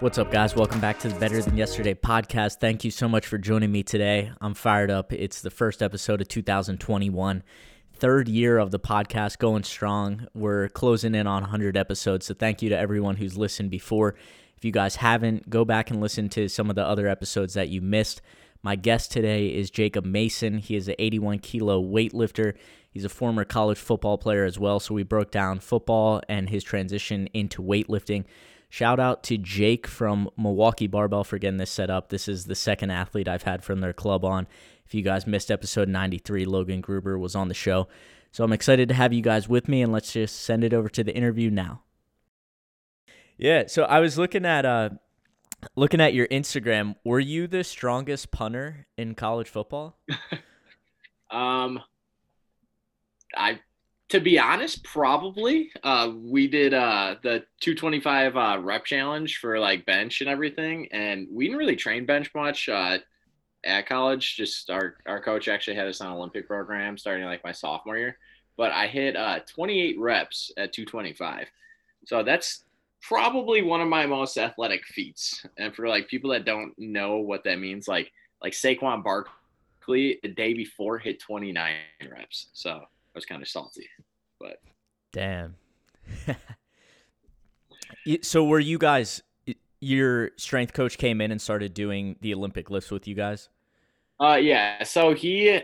What's up, guys? Welcome back to the Better Than Yesterday podcast. Thank you so much for joining me today. I'm fired up. It's the first episode of 2021, third year of the podcast going strong. We're closing in on 100 episodes. So, thank you to everyone who's listened before. If you guys haven't, go back and listen to some of the other episodes that you missed. My guest today is Jacob Mason. He is an 81 kilo weightlifter. He's a former college football player as well. So, we broke down football and his transition into weightlifting. Shout out to Jake from Milwaukee Barbell for getting this set up. This is the second athlete I've had from their club on. If you guys missed episode 93, Logan Gruber was on the show. So I'm excited to have you guys with me, and let's just send it over to the interview now. Yeah, so I was looking at uh looking at your Instagram. Were you the strongest punter in college football? um I to be honest, probably. Uh, we did uh, the 225 uh, rep challenge for like bench and everything, and we didn't really train bench much uh, at college. Just our our coach actually had us on Olympic program starting like my sophomore year. But I hit uh, 28 reps at 225, so that's probably one of my most athletic feats. And for like people that don't know what that means, like like Saquon Barkley the day before hit 29 reps, so was kind of salty, but damn. so were you guys? Your strength coach came in and started doing the Olympic lifts with you guys. Uh, yeah. So he,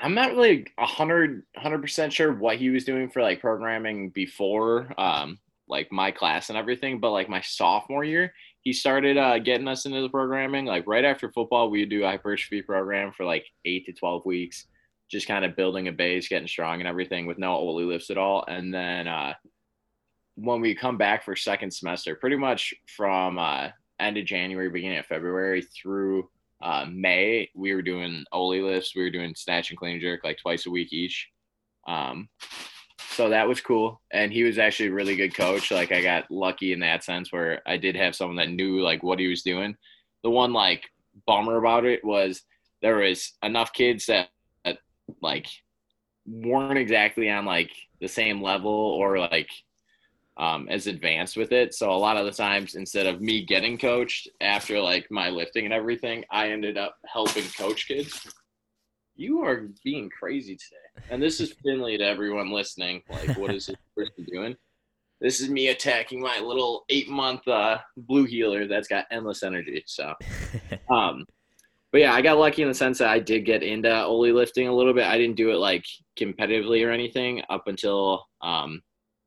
I'm not really a hundred hundred percent sure what he was doing for like programming before, um, like my class and everything. But like my sophomore year, he started uh, getting us into the programming. Like right after football, we would do a hypertrophy program for like eight to twelve weeks just kind of building a base, getting strong and everything with no Oli lifts at all. And then uh, when we come back for second semester, pretty much from uh, end of January, beginning of February through uh, May, we were doing Oli lifts. We were doing snatch and clean jerk like twice a week each. Um, so that was cool. And he was actually a really good coach. Like I got lucky in that sense where I did have someone that knew like what he was doing. The one like bummer about it was there was enough kids that like weren't exactly on like the same level or like um, as advanced with it. So a lot of the times, instead of me getting coached after like my lifting and everything, I ended up helping coach kids. You are being crazy today, and this is Finley to everyone listening. Like, what is this person doing? This is me attacking my little eight month uh, blue heeler that's got endless energy. So, um, but yeah, I got lucky in the sense that I did get into Oli lifting a little bit. I didn't do it like competitively or anything up until um,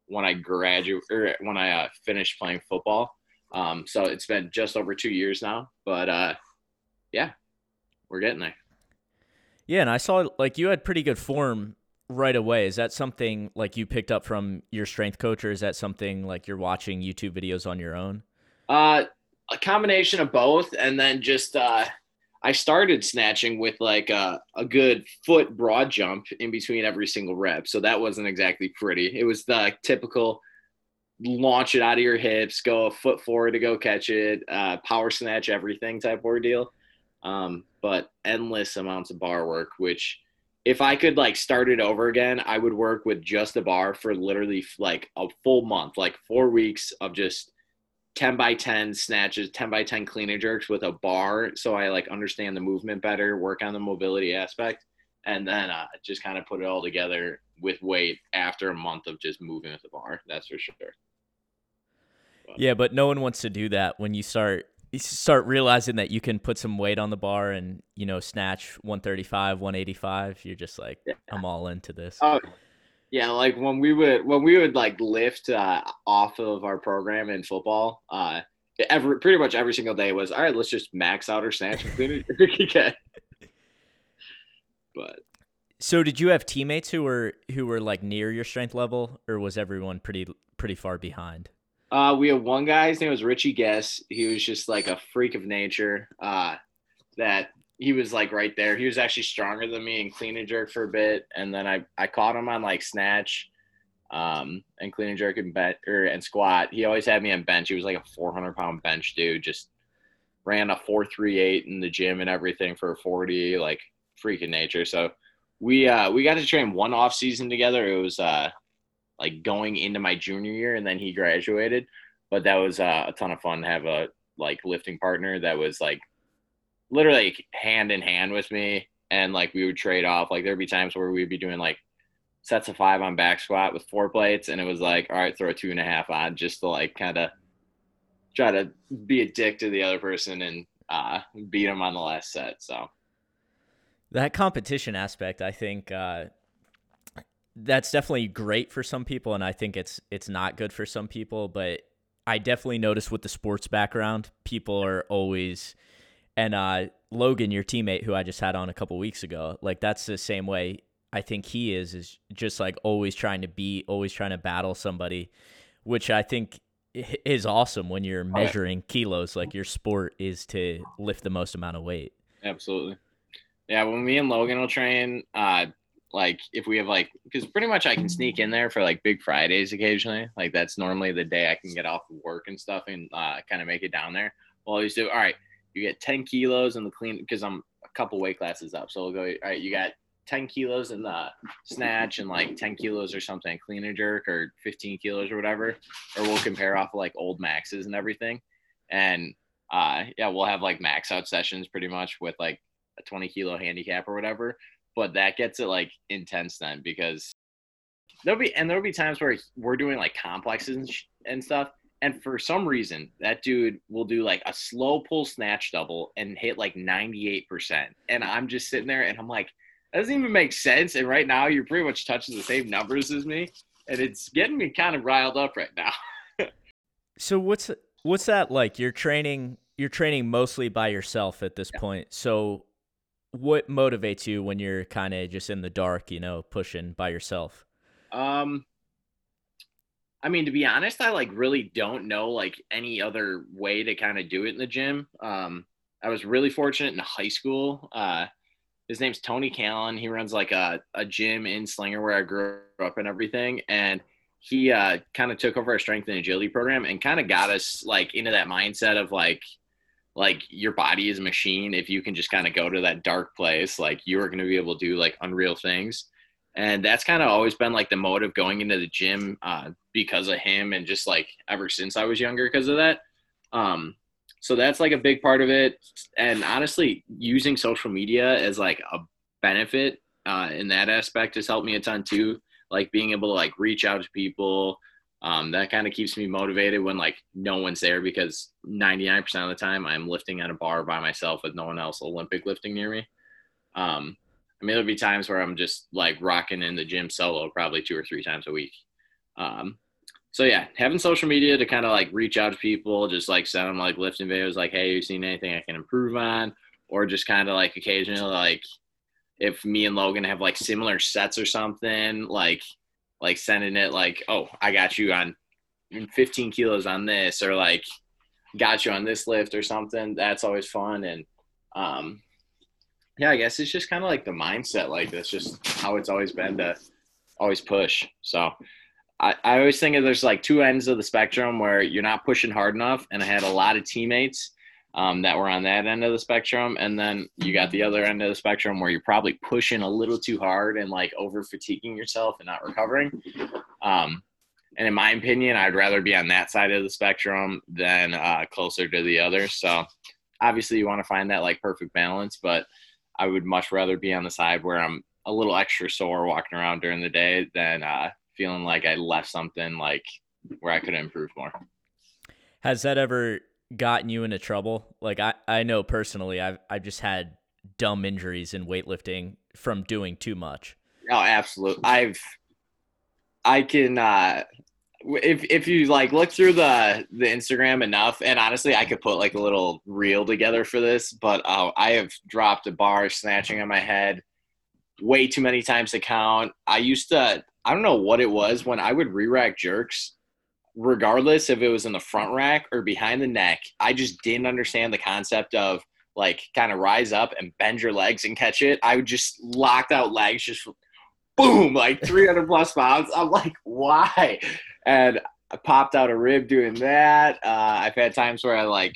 when I graduated or when I uh, finished playing football. Um, so it's been just over two years now, but uh, yeah, we're getting there. Yeah, and I saw like you had pretty good form right away. Is that something like you picked up from your strength coach, or is that something like you're watching YouTube videos on your own? Uh, a combination of both, and then just uh, I started snatching with like a, a good foot broad jump in between every single rep. So that wasn't exactly pretty. It was the typical launch it out of your hips, go a foot forward to go catch it, uh, power snatch everything type ordeal. Um, but endless amounts of bar work, which if I could like start it over again, I would work with just a bar for literally like a full month, like four weeks of just 10 by 10 snatches, 10 by 10 clean and jerks with a bar. So I like understand the movement better, work on the mobility aspect, and then uh, just kind of put it all together with weight after a month of just moving with the bar. That's for sure. But. Yeah, but no one wants to do that when you start you start realizing that you can put some weight on the bar and you know snatch 135 185 you're just like yeah. i'm all into this oh yeah, like when we would when we would like lift uh, off of our program in football, uh, every pretty much every single day was all right. Let's just max out our snatch and clean it. but so, did you have teammates who were who were like near your strength level, or was everyone pretty pretty far behind? Uh, we had one guy. His name was Richie Guess. He was just like a freak of nature. Uh, that he was like right there. He was actually stronger than me in clean and jerk for a bit, and then I I caught him on like snatch, um, and clean and jerk and bench or and squat. He always had me on bench. He was like a 400 pound bench dude. Just ran a 438 in the gym and everything for a 40, like freaking nature. So we uh we got to train one off season together. It was uh like going into my junior year, and then he graduated. But that was uh, a ton of fun to have a like lifting partner that was like literally hand in hand with me and like we would trade off. Like there'd be times where we'd be doing like sets of five on back squat with four plates and it was like all right throw a two and a half on just to like kind of try to be a dick to the other person and uh beat them on the last set so. That competition aspect i think uh that's definitely great for some people and i think it's it's not good for some people but i definitely notice with the sports background people are always and uh, Logan, your teammate, who I just had on a couple weeks ago, like that's the same way I think he is, is just like always trying to beat, always trying to battle somebody, which I think is awesome when you're measuring kilos. Like your sport is to lift the most amount of weight. Absolutely. Yeah. When me and Logan will train, uh, like if we have like, because pretty much I can sneak in there for like big Fridays occasionally. Like that's normally the day I can get off of work and stuff and uh, kind of make it down there. We'll always do, all right, you get 10 kilos in the clean because I'm a couple weight classes up. So we'll go, all right, you got 10 kilos in the snatch and like 10 kilos or something, clean and jerk or 15 kilos or whatever. Or we'll compare off like old maxes and everything. And uh, yeah, we'll have like max out sessions pretty much with like a 20 kilo handicap or whatever. But that gets it like intense then because there'll be, and there'll be times where we're doing like complexes and, sh- and stuff and for some reason, that dude will do like a slow pull snatch double and hit like 98%. And I'm just sitting there and I'm like, that doesn't even make sense. And right now, you're pretty much touching the same numbers as me. And it's getting me kind of riled up right now. so what's what's that like? You're training you're training mostly by yourself at this yeah. point. So what motivates you when you're kind of just in the dark, you know, pushing by yourself? Um I mean, to be honest, I like really don't know like any other way to kind of do it in the gym. Um, I was really fortunate in high school. Uh, his name's Tony Callan. He runs like a, a gym in Slinger where I grew up and everything. And he uh, kind of took over our strength and agility program and kind of got us like into that mindset of like, like your body is a machine. If you can just kind of go to that dark place, like you are going to be able to do like unreal things and that's kind of always been like the motive going into the gym uh, because of him and just like ever since i was younger because of that. Um, so that's like a big part of it. And honestly using social media as like a benefit uh, in that aspect has helped me a ton too. Like being able to like reach out to people um, that kind of keeps me motivated when like no one's there because 99% of the time i'm lifting at a bar by myself with no one else olympic lifting near me. Um, I mean, there'll be times where I'm just like rocking in the gym solo, probably two or three times a week. Um, so yeah, having social media to kind of like reach out to people, just like send them like lifting videos, like, hey, you seen anything I can improve on, or just kind of like occasionally like if me and Logan have like similar sets or something, like like sending it like, oh, I got you on 15 kilos on this, or like got you on this lift or something. That's always fun and um, yeah, I guess it's just kind of like the mindset. Like that's just how it's always been to always push. So I, I always think of there's like two ends of the spectrum where you're not pushing hard enough. And I had a lot of teammates um, that were on that end of the spectrum. And then you got the other end of the spectrum where you're probably pushing a little too hard and like over fatiguing yourself and not recovering. Um, and in my opinion, I'd rather be on that side of the spectrum than uh, closer to the other. So obviously you want to find that like perfect balance, but I would much rather be on the side where I'm a little extra sore walking around during the day than uh, feeling like I left something like where I could improve more. Has that ever gotten you into trouble? Like I, I know personally, I've I've just had dumb injuries in weightlifting from doing too much. Oh, absolutely. I've I can uh if if you like look through the the Instagram enough, and honestly, I could put like a little reel together for this, but uh, I have dropped a bar snatching on my head way too many times to count. I used to, I don't know what it was when I would re-rack jerks. regardless if it was in the front rack or behind the neck, I just didn't understand the concept of like kind of rise up and bend your legs and catch it. I would just locked out legs, just boom, like 300 plus pounds. I'm like, why? And I popped out a rib doing that. Uh, I've had times where I like,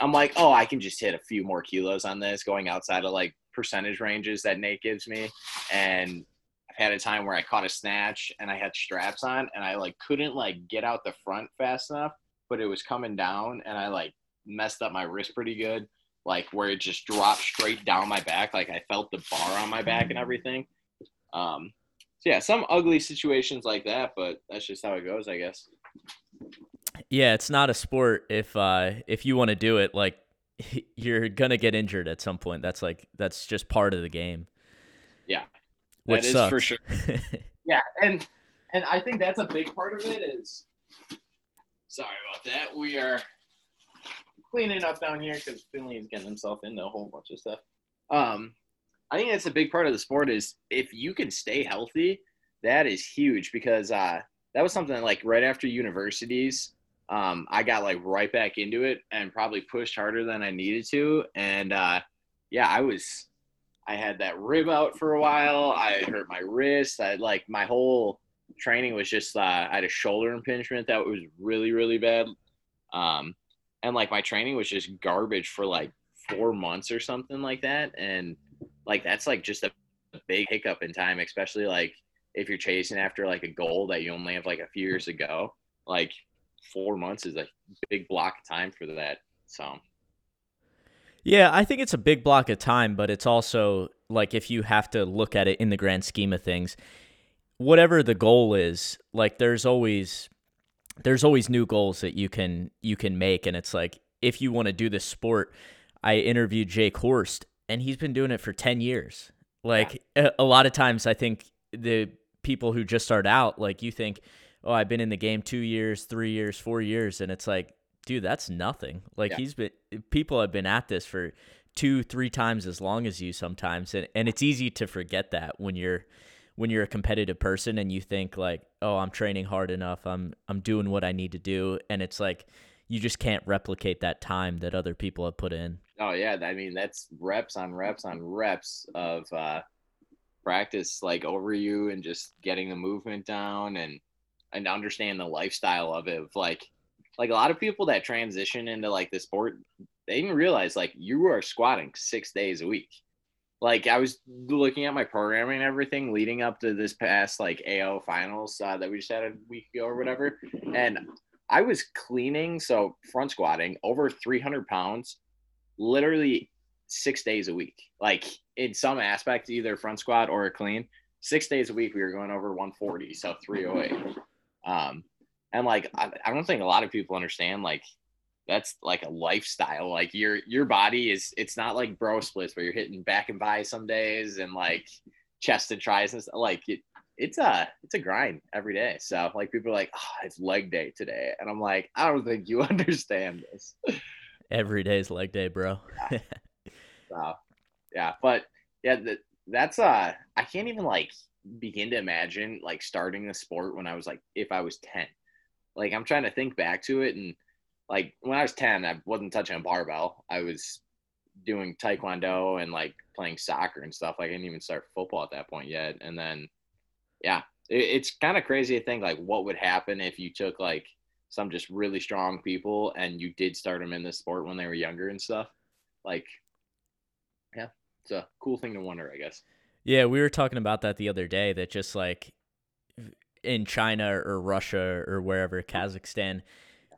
I'm like, oh, I can just hit a few more kilos on this going outside of like percentage ranges that Nate gives me. And I've had a time where I caught a snatch and I had straps on and I like couldn't like get out the front fast enough, but it was coming down and I like messed up my wrist pretty good, like where it just dropped straight down my back. Like I felt the bar on my back and everything. Um, so yeah, some ugly situations like that, but that's just how it goes, I guess. Yeah, it's not a sport if uh if you want to do it like you're gonna get injured at some point. That's like that's just part of the game. Yeah, which sucks. for sure. yeah, and and I think that's a big part of it. Is sorry about that. We are cleaning up down here because Finley is getting himself into a whole bunch of stuff. Um, I think that's a big part of the sport is if you can stay healthy, that is huge because uh, that was something like right after universities, um, I got like right back into it and probably pushed harder than I needed to. And uh, yeah, I was, I had that rib out for a while. I hurt my wrist. I like my whole training was just, uh, I had a shoulder impingement that was really, really bad. Um, and like my training was just garbage for like four months or something like that. And like that's like just a big hiccup in time, especially like if you're chasing after like a goal that you only have like a few years ago. Like four months is a big block of time for that. So yeah, I think it's a big block of time, but it's also like if you have to look at it in the grand scheme of things, whatever the goal is, like there's always there's always new goals that you can you can make and it's like if you want to do this sport, I interviewed Jake Horst and he's been doing it for 10 years. Like yeah. a, a, lot of times I think the people who just start out, like you think, oh, I've been in the game two years, three years, four years. And it's like, dude, that's nothing. Like yeah. he's been, people have been at this for two, three times as long as you sometimes. And, and it's easy to forget that when you're, when you're a competitive person and you think like, oh, I'm training hard enough. I'm, I'm doing what I need to do. And it's like, you just can't replicate that time that other people have put in. Oh yeah, I mean that's reps on reps on reps of uh, practice like over you and just getting the movement down and and understand the lifestyle of it. Of like like a lot of people that transition into like the sport, they didn't realize like you are squatting six days a week. Like I was looking at my programming and everything leading up to this past like AO finals uh, that we just had a week ago or whatever, and I was cleaning so front squatting over 300 pounds literally six days a week. Like in some aspect, either front squat or a clean, six days a week we were going over 140, so 308. Um, and like I, I don't think a lot of people understand like that's like a lifestyle. Like your your body is it's not like bro splits where you're hitting back and by some days and like chest and tris and stuff. Like it, it's a it's a grind every day. So like people are like, oh, it's leg day today, and I'm like, I don't think you understand this. Every day's leg day, bro. yeah. So, yeah, but yeah, the, that's uh, I can't even like begin to imagine like starting the sport when I was like, if I was ten. Like I'm trying to think back to it, and like when I was ten, I wasn't touching a barbell. I was doing taekwondo and like playing soccer and stuff. Like I didn't even start football at that point yet. And then, yeah, it, it's kind of crazy to think like what would happen if you took like some just really strong people and you did start them in the sport when they were younger and stuff like yeah it's a cool thing to wonder i guess. Yeah we were talking about that the other day that just like in china or russia or wherever mm-hmm. kazakhstan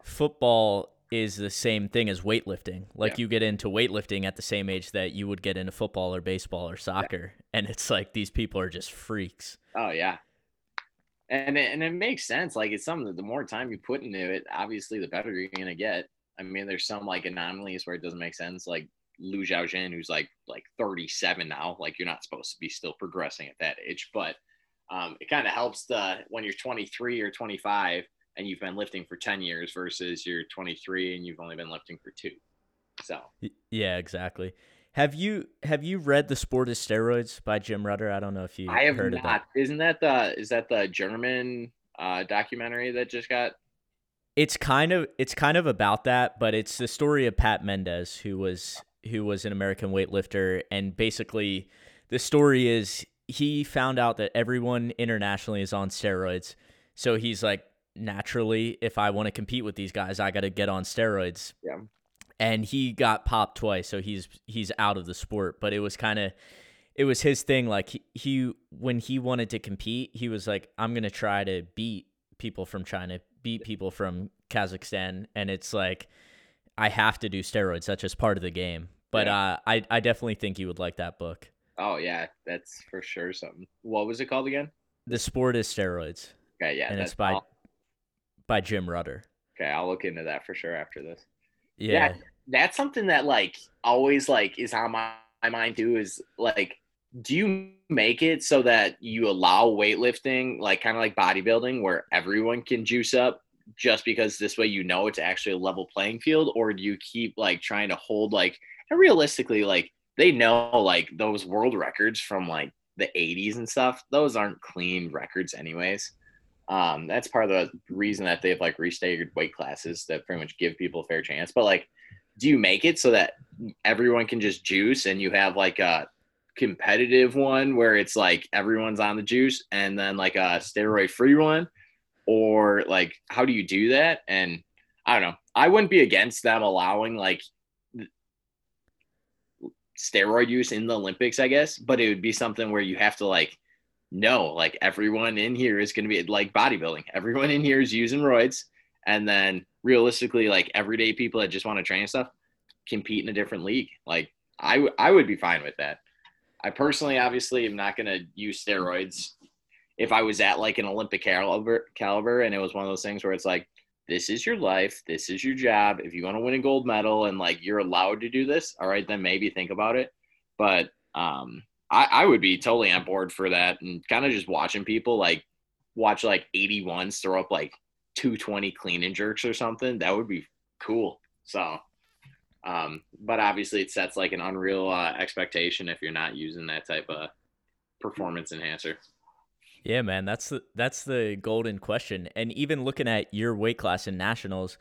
football is the same thing as weightlifting. Like yeah. you get into weightlifting at the same age that you would get into football or baseball or soccer yeah. and it's like these people are just freaks. Oh yeah and it, and it makes sense. Like it's something that the more time you put into it, obviously the better you're gonna get. I mean, there's some like anomalies where it doesn't make sense, like Lu Xiaojun, who's like like 37 now. Like you're not supposed to be still progressing at that age, but um, it kind of helps the when you're 23 or 25 and you've been lifting for 10 years versus you're 23 and you've only been lifting for two. So yeah, exactly. Have you have you read The Sport of Steroids by Jim Rutter? I don't know if you I have heard not. Of that. Isn't that the is that the German uh, documentary that just got It's kind of it's kind of about that, but it's the story of Pat Mendes, who was who was an American weightlifter, and basically the story is he found out that everyone internationally is on steroids. So he's like, naturally, if I want to compete with these guys, I got to get on steroids. Yeah. And he got popped twice, so he's he's out of the sport. But it was kind of it was his thing. Like he, he when he wanted to compete, he was like, I'm gonna try to beat people from China, beat people from Kazakhstan, and it's like I have to do steroids. That's just part of the game. But yeah. uh, I I definitely think you would like that book. Oh yeah, that's for sure something. What was it called again? The sport is steroids. Okay, yeah, and it's by I'll, by Jim Rutter. Okay, I'll look into that for sure after this. Yeah. that's something that like always like is on my, my mind too. Is like, do you make it so that you allow weightlifting, like kind of like bodybuilding, where everyone can juice up just because this way you know it's actually a level playing field, or do you keep like trying to hold like and realistically like they know like those world records from like the 80s and stuff those aren't clean records anyways um that's part of the reason that they've like restaggered weight classes that pretty much give people a fair chance but like do you make it so that everyone can just juice and you have like a competitive one where it's like everyone's on the juice and then like a steroid free one? Or like how do you do that? And i don't know. I wouldn't be against them allowing like steroid use in the Olympics, I guess, but it would be something where you have to like know like everyone in here is going to be like bodybuilding. Everyone in here is using roids. And then realistically, like everyday people that just want to train stuff compete in a different league. Like I, w- I would be fine with that. I personally, obviously, am not going to use steroids. If I was at like an Olympic caliber, caliber, and it was one of those things where it's like, this is your life this is your job if you want to win a gold medal and like you're allowed to do this all right then maybe think about it but um i, I would be totally on board for that and kind of just watching people like watch like 81s throw up like 220 clean and jerks or something that would be cool so um but obviously it sets like an unreal uh, expectation if you're not using that type of performance enhancer yeah, man, that's the that's the golden question. And even looking at your weight class in nationals,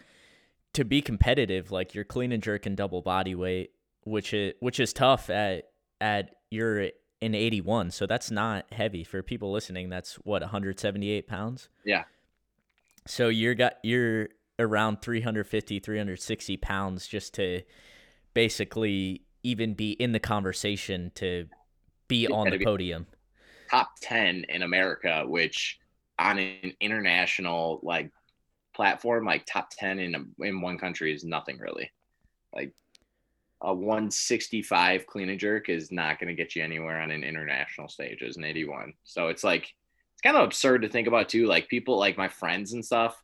to be competitive, like you're clean and jerk and double body weight, which is which is tough at at you're in 81, so that's not heavy for people listening. That's what 178 pounds. Yeah. So you're got you're around 350, 360 pounds just to basically even be in the conversation to be on the podium top 10 in America, which on an international like platform, like top 10 in a, in one country is nothing really. Like a 165 clean and jerk is not going to get you anywhere on an international stage as an 81. So it's like it's kind of absurd to think about too. Like people like my friends and stuff,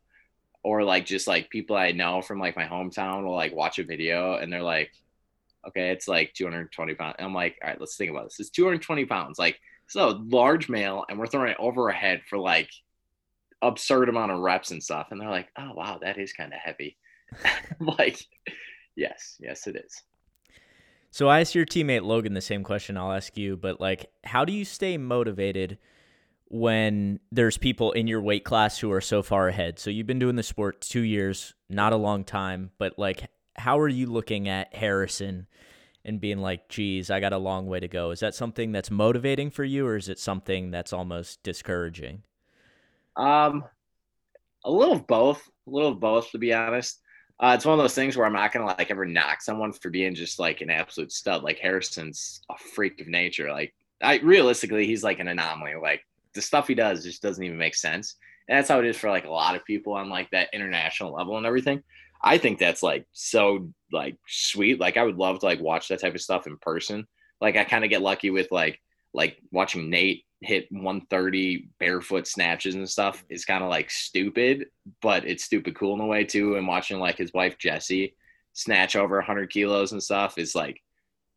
or like just like people I know from like my hometown will like watch a video and they're like, okay, it's like 220 pounds. And I'm like, all right, let's think about this. It's 220 pounds. Like so large male, and we're throwing it over a head for like absurd amount of reps and stuff. And they're like, oh wow, that is kind of heavy. like, yes, yes, it is. So I asked your teammate Logan the same question I'll ask you, but like, how do you stay motivated when there's people in your weight class who are so far ahead? So you've been doing the sport two years, not a long time, but like, how are you looking at Harrison and being like, geez, I got a long way to go. Is that something that's motivating for you or is it something that's almost discouraging? Um, a little of both, a little of both, to be honest. Uh, it's one of those things where I'm not gonna like ever knock someone for being just like an absolute stud. Like Harrison's a freak of nature. Like I realistically, he's like an anomaly. Like the stuff he does just doesn't even make sense. And that's how it is for like a lot of people on like that international level and everything. I think that's like so like sweet. Like I would love to like watch that type of stuff in person. Like I kind of get lucky with like like watching Nate hit 130 barefoot snatches and stuff is kind of like stupid, but it's stupid cool in a way too. And watching like his wife Jessie snatch over 100 kilos and stuff is like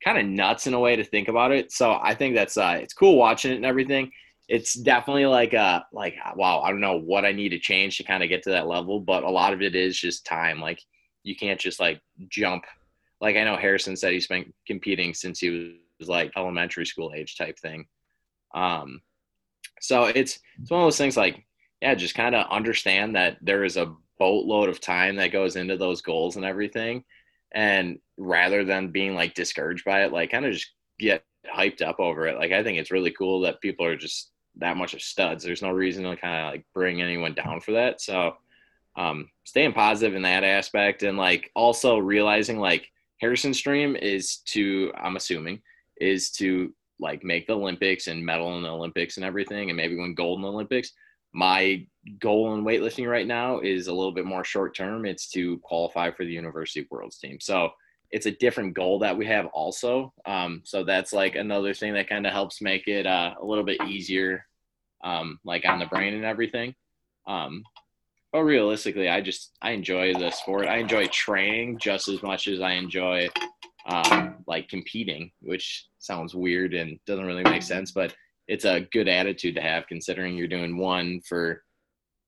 kind of nuts in a way to think about it. So I think that's uh it's cool watching it and everything it's definitely like uh like wow i don't know what i need to change to kind of get to that level but a lot of it is just time like you can't just like jump like i know harrison said he's been competing since he was like elementary school age type thing um so it's it's one of those things like yeah just kind of understand that there is a boatload of time that goes into those goals and everything. And rather than being like discouraged by it, like kind of just get hyped up over it. Like I think it's really cool that people are just that much of studs. There's no reason to kind of like bring anyone down for that. So um staying positive in that aspect and like also realizing like Harrison's dream is to I'm assuming is to like make the Olympics and medal in the Olympics and everything and maybe win gold in the Olympics. My goal in weightlifting right now is a little bit more short term. It's to qualify for the University Worlds team. So it's a different goal that we have also. Um, so that's like another thing that kind of helps make it uh, a little bit easier, um, like on the brain and everything. Um, but realistically, I just I enjoy the sport. I enjoy training just as much as I enjoy um, like competing, which sounds weird and doesn't really make sense, but it's a good attitude to have considering you're doing one for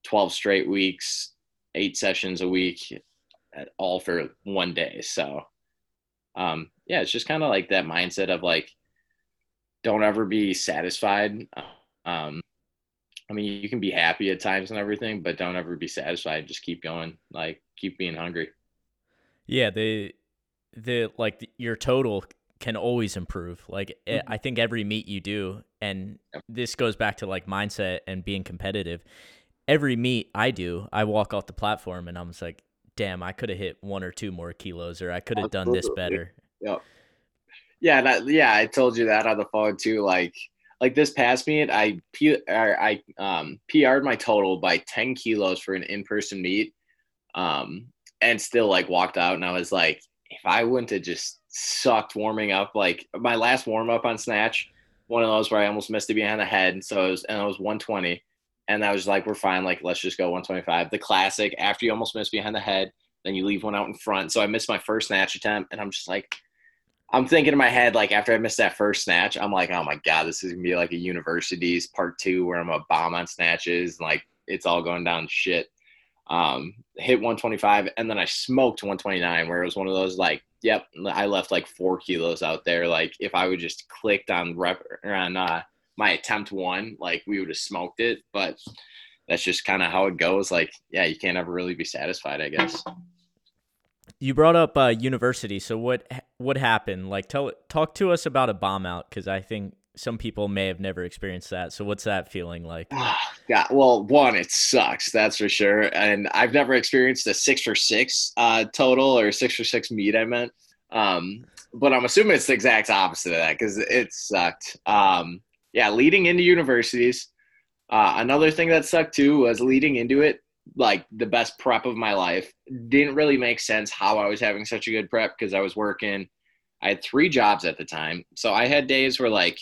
12 straight weeks, eight sessions a week, all for one day. So, um, yeah, it's just kind of like that mindset of like, don't ever be satisfied. Um, I mean, you can be happy at times and everything, but don't ever be satisfied. Just keep going. Like, keep being hungry. Yeah, the the like the, your total can always improve. Like eh, mm-hmm. I think every meet you do, and this goes back to like mindset and being competitive. Every meet I do, I walk off the platform and I'm just like, damn, I could have hit one or two more kilos, or I could have done this better. Yeah, yeah, that, yeah. I told you that on the phone too. Like, like this past meet, I I um PR'd my total by 10 kilos for an in-person meet, um, and still like walked out, and I was like, if I wouldn't have just sucked warming up, like my last warm up on snatch, one of those where I almost missed it behind the head. So it was, and it was 120. And I was like, we're fine. Like, let's just go 125. The classic, after you almost miss behind the head, then you leave one out in front. So I missed my first snatch attempt. And I'm just like, I'm thinking in my head, like, after I missed that first snatch, I'm like, oh my God, this is going to be like a universities part two where I'm a bomb on snatches. And like, it's all going down shit um, hit 125, and then I smoked 129, where it was one of those like, yep, I left like four kilos out there. Like if I would just clicked on rep on uh, my attempt one, like we would have smoked it. But that's just kind of how it goes. Like, yeah, you can't ever really be satisfied, I guess. You brought up uh, university, so what what happened? Like, tell talk to us about a bomb out because I think some people may have never experienced that. So what's that feeling like? yeah, well, one, it sucks, that's for sure. And I've never experienced a six for six uh, total or six for six meet. I meant, um, but I'm assuming it's the exact opposite of that because it sucked. Um, yeah, leading into universities. Uh, another thing that sucked too was leading into it, like the best prep of my life. Didn't really make sense how I was having such a good prep because I was working. I had three jobs at the time, so I had days where like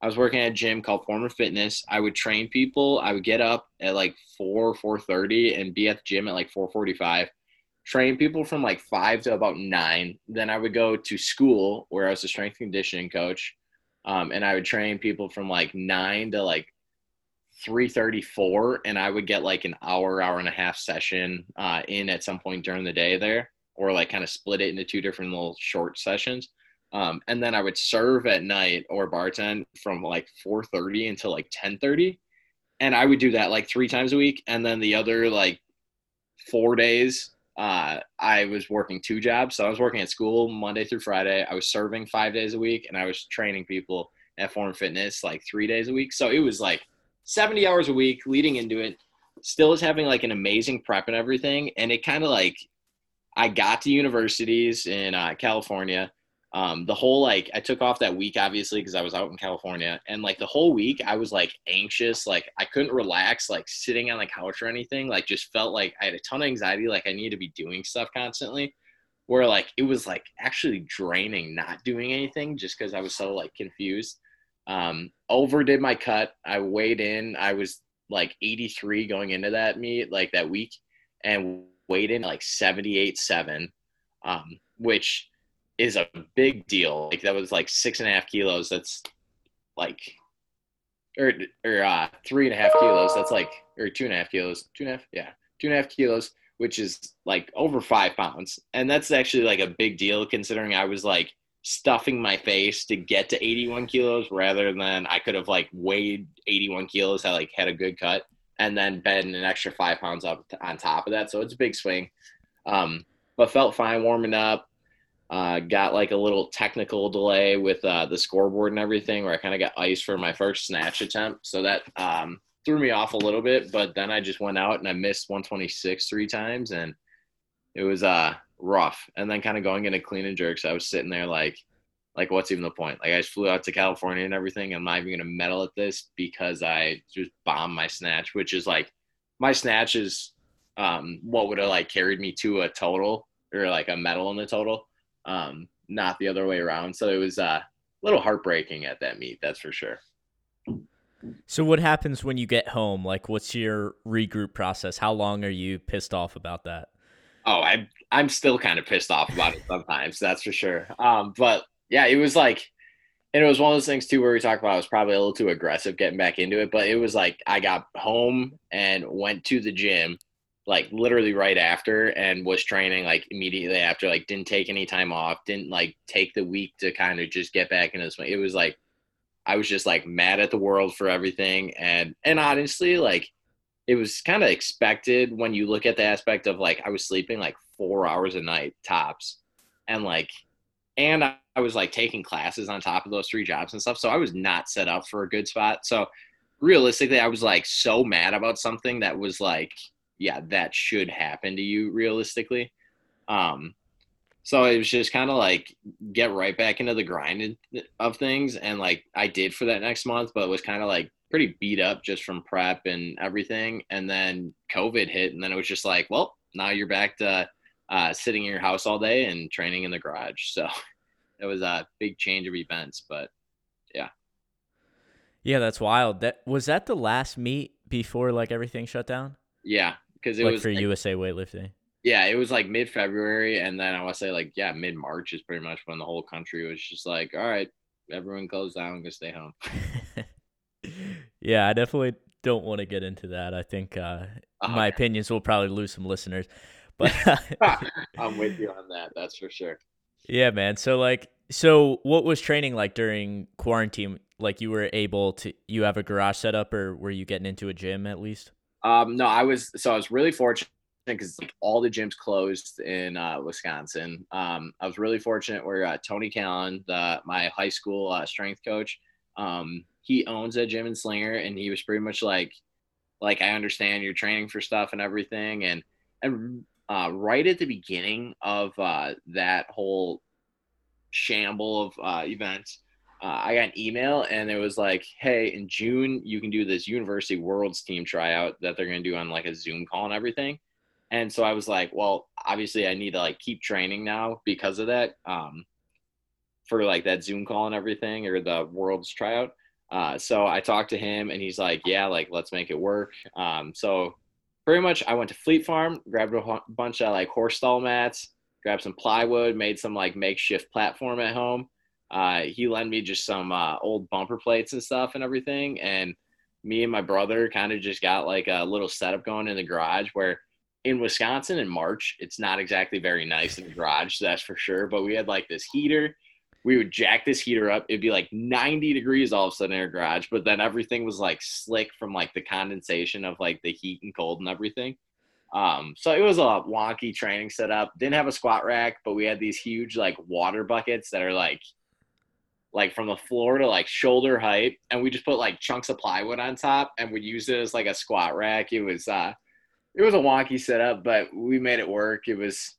I was working at a gym called Former Fitness. I would train people. I would get up at like four, four thirty, and be at the gym at like four forty-five. Train people from like five to about nine. Then I would go to school where I was a strength conditioning coach, um, and I would train people from like nine to like three thirty-four, and I would get like an hour, hour and a half session uh, in at some point during the day there, or like kind of split it into two different little short sessions um, and then I would serve at night or bartend from like 4:30 until like 10:30, and I would do that like three times a week. And then the other like four days, uh, I was working two jobs. So I was working at school Monday through Friday. I was serving five days a week, and I was training people at Form Fitness like three days a week. So it was like 70 hours a week leading into it. Still is having like an amazing prep and everything, and it kind of like I got to universities in uh, California um, the whole like I took off that week obviously because I was out in California and like the whole week I was like anxious like I couldn't relax like sitting on the couch or anything like just felt like I had a ton of anxiety like I needed to be doing stuff constantly where like it was like actually draining not doing anything just because I was so like confused. Um overdid my cut I weighed in I was like 83 going into that meet like that week and weighed in like 78 7 um which is a big deal. Like that was like six and a half kilos. That's like, or or uh, three and a half kilos. That's like, or two and a half kilos. Two and a half, yeah, two and a half kilos, which is like over five pounds. And that's actually like a big deal considering I was like stuffing my face to get to 81 kilos rather than I could have like weighed 81 kilos. I like had a good cut. and then been an extra five pounds up on top of that. So it's a big swing. Um, but felt fine warming up. Uh, got like a little technical delay with uh, the scoreboard and everything, where I kind of got ice for my first snatch attempt. So that um, threw me off a little bit. But then I just went out and I missed 126 three times, and it was uh, rough. And then kind of going into clean and jerks, I was sitting there like, like what's even the point? Like I just flew out to California and everything. I'm not even gonna medal at this because I just bombed my snatch, which is like my snatch is um, what would have like carried me to a total or like a medal in the total, um, not the other way around. So it was uh, a little heartbreaking at that meet, that's for sure. So what happens when you get home? Like, what's your regroup process? How long are you pissed off about that? Oh, I'm I'm still kind of pissed off about it sometimes. that's for sure. Um, but yeah, it was like, and it was one of those things too where we talked about I was probably a little too aggressive getting back into it, but it was like I got home and went to the gym like literally right after and was training like immediately after like didn't take any time off didn't like take the week to kind of just get back into this it was like i was just like mad at the world for everything and and honestly like it was kind of expected when you look at the aspect of like i was sleeping like four hours a night tops and like and I, I was like taking classes on top of those three jobs and stuff so i was not set up for a good spot. So realistically i was like so mad about something that was like yeah, that should happen to you realistically. Um, so it was just kind of like get right back into the grind of things, and like I did for that next month, but it was kind of like pretty beat up just from prep and everything. And then COVID hit, and then it was just like, well, now you're back to uh, sitting in your house all day and training in the garage. So it was a big change of events, but yeah. Yeah, that's wild. That was that the last meet before like everything shut down. Yeah, because it like was for like, USA weightlifting. Yeah, it was like mid February, and then I want to say like yeah, mid March is pretty much when the whole country was just like, all right, everyone goes down, go stay home. yeah, I definitely don't want to get into that. I think uh, oh, my yeah. opinions will probably lose some listeners, but I'm with you on that. That's for sure. Yeah, man. So like, so what was training like during quarantine? Like, you were able to you have a garage set up, or were you getting into a gym at least? Um, no, I was so I was really fortunate because like all the gyms closed in uh, Wisconsin. Um, I was really fortunate where uh, Tony Callan, the, my high school uh, strength coach, um, he owns a gym in Slinger, and he was pretty much like, like I understand you're training for stuff and everything, and and uh, right at the beginning of uh, that whole shamble of uh, events, uh, I got an email and it was like, hey, in June, you can do this University Worlds team tryout that they're going to do on like a Zoom call and everything. And so I was like, well, obviously I need to like keep training now because of that um, for like that Zoom call and everything or the Worlds tryout. Uh, so I talked to him and he's like, yeah, like let's make it work. Um, so pretty much I went to Fleet Farm, grabbed a bunch of like horse stall mats, grabbed some plywood, made some like makeshift platform at home uh, he lent me just some uh, old bumper plates and stuff and everything. And me and my brother kind of just got like a little setup going in the garage where in Wisconsin in March, it's not exactly very nice in the garage, that's for sure. But we had like this heater. We would jack this heater up. It'd be like 90 degrees all of a sudden in our garage, but then everything was like slick from like the condensation of like the heat and cold and everything. Um, so it was a wonky training setup. Didn't have a squat rack, but we had these huge like water buckets that are like like from the floor to like shoulder height and we just put like chunks of plywood on top and we use it as like a squat rack. It was uh it was a wonky setup but we made it work. It was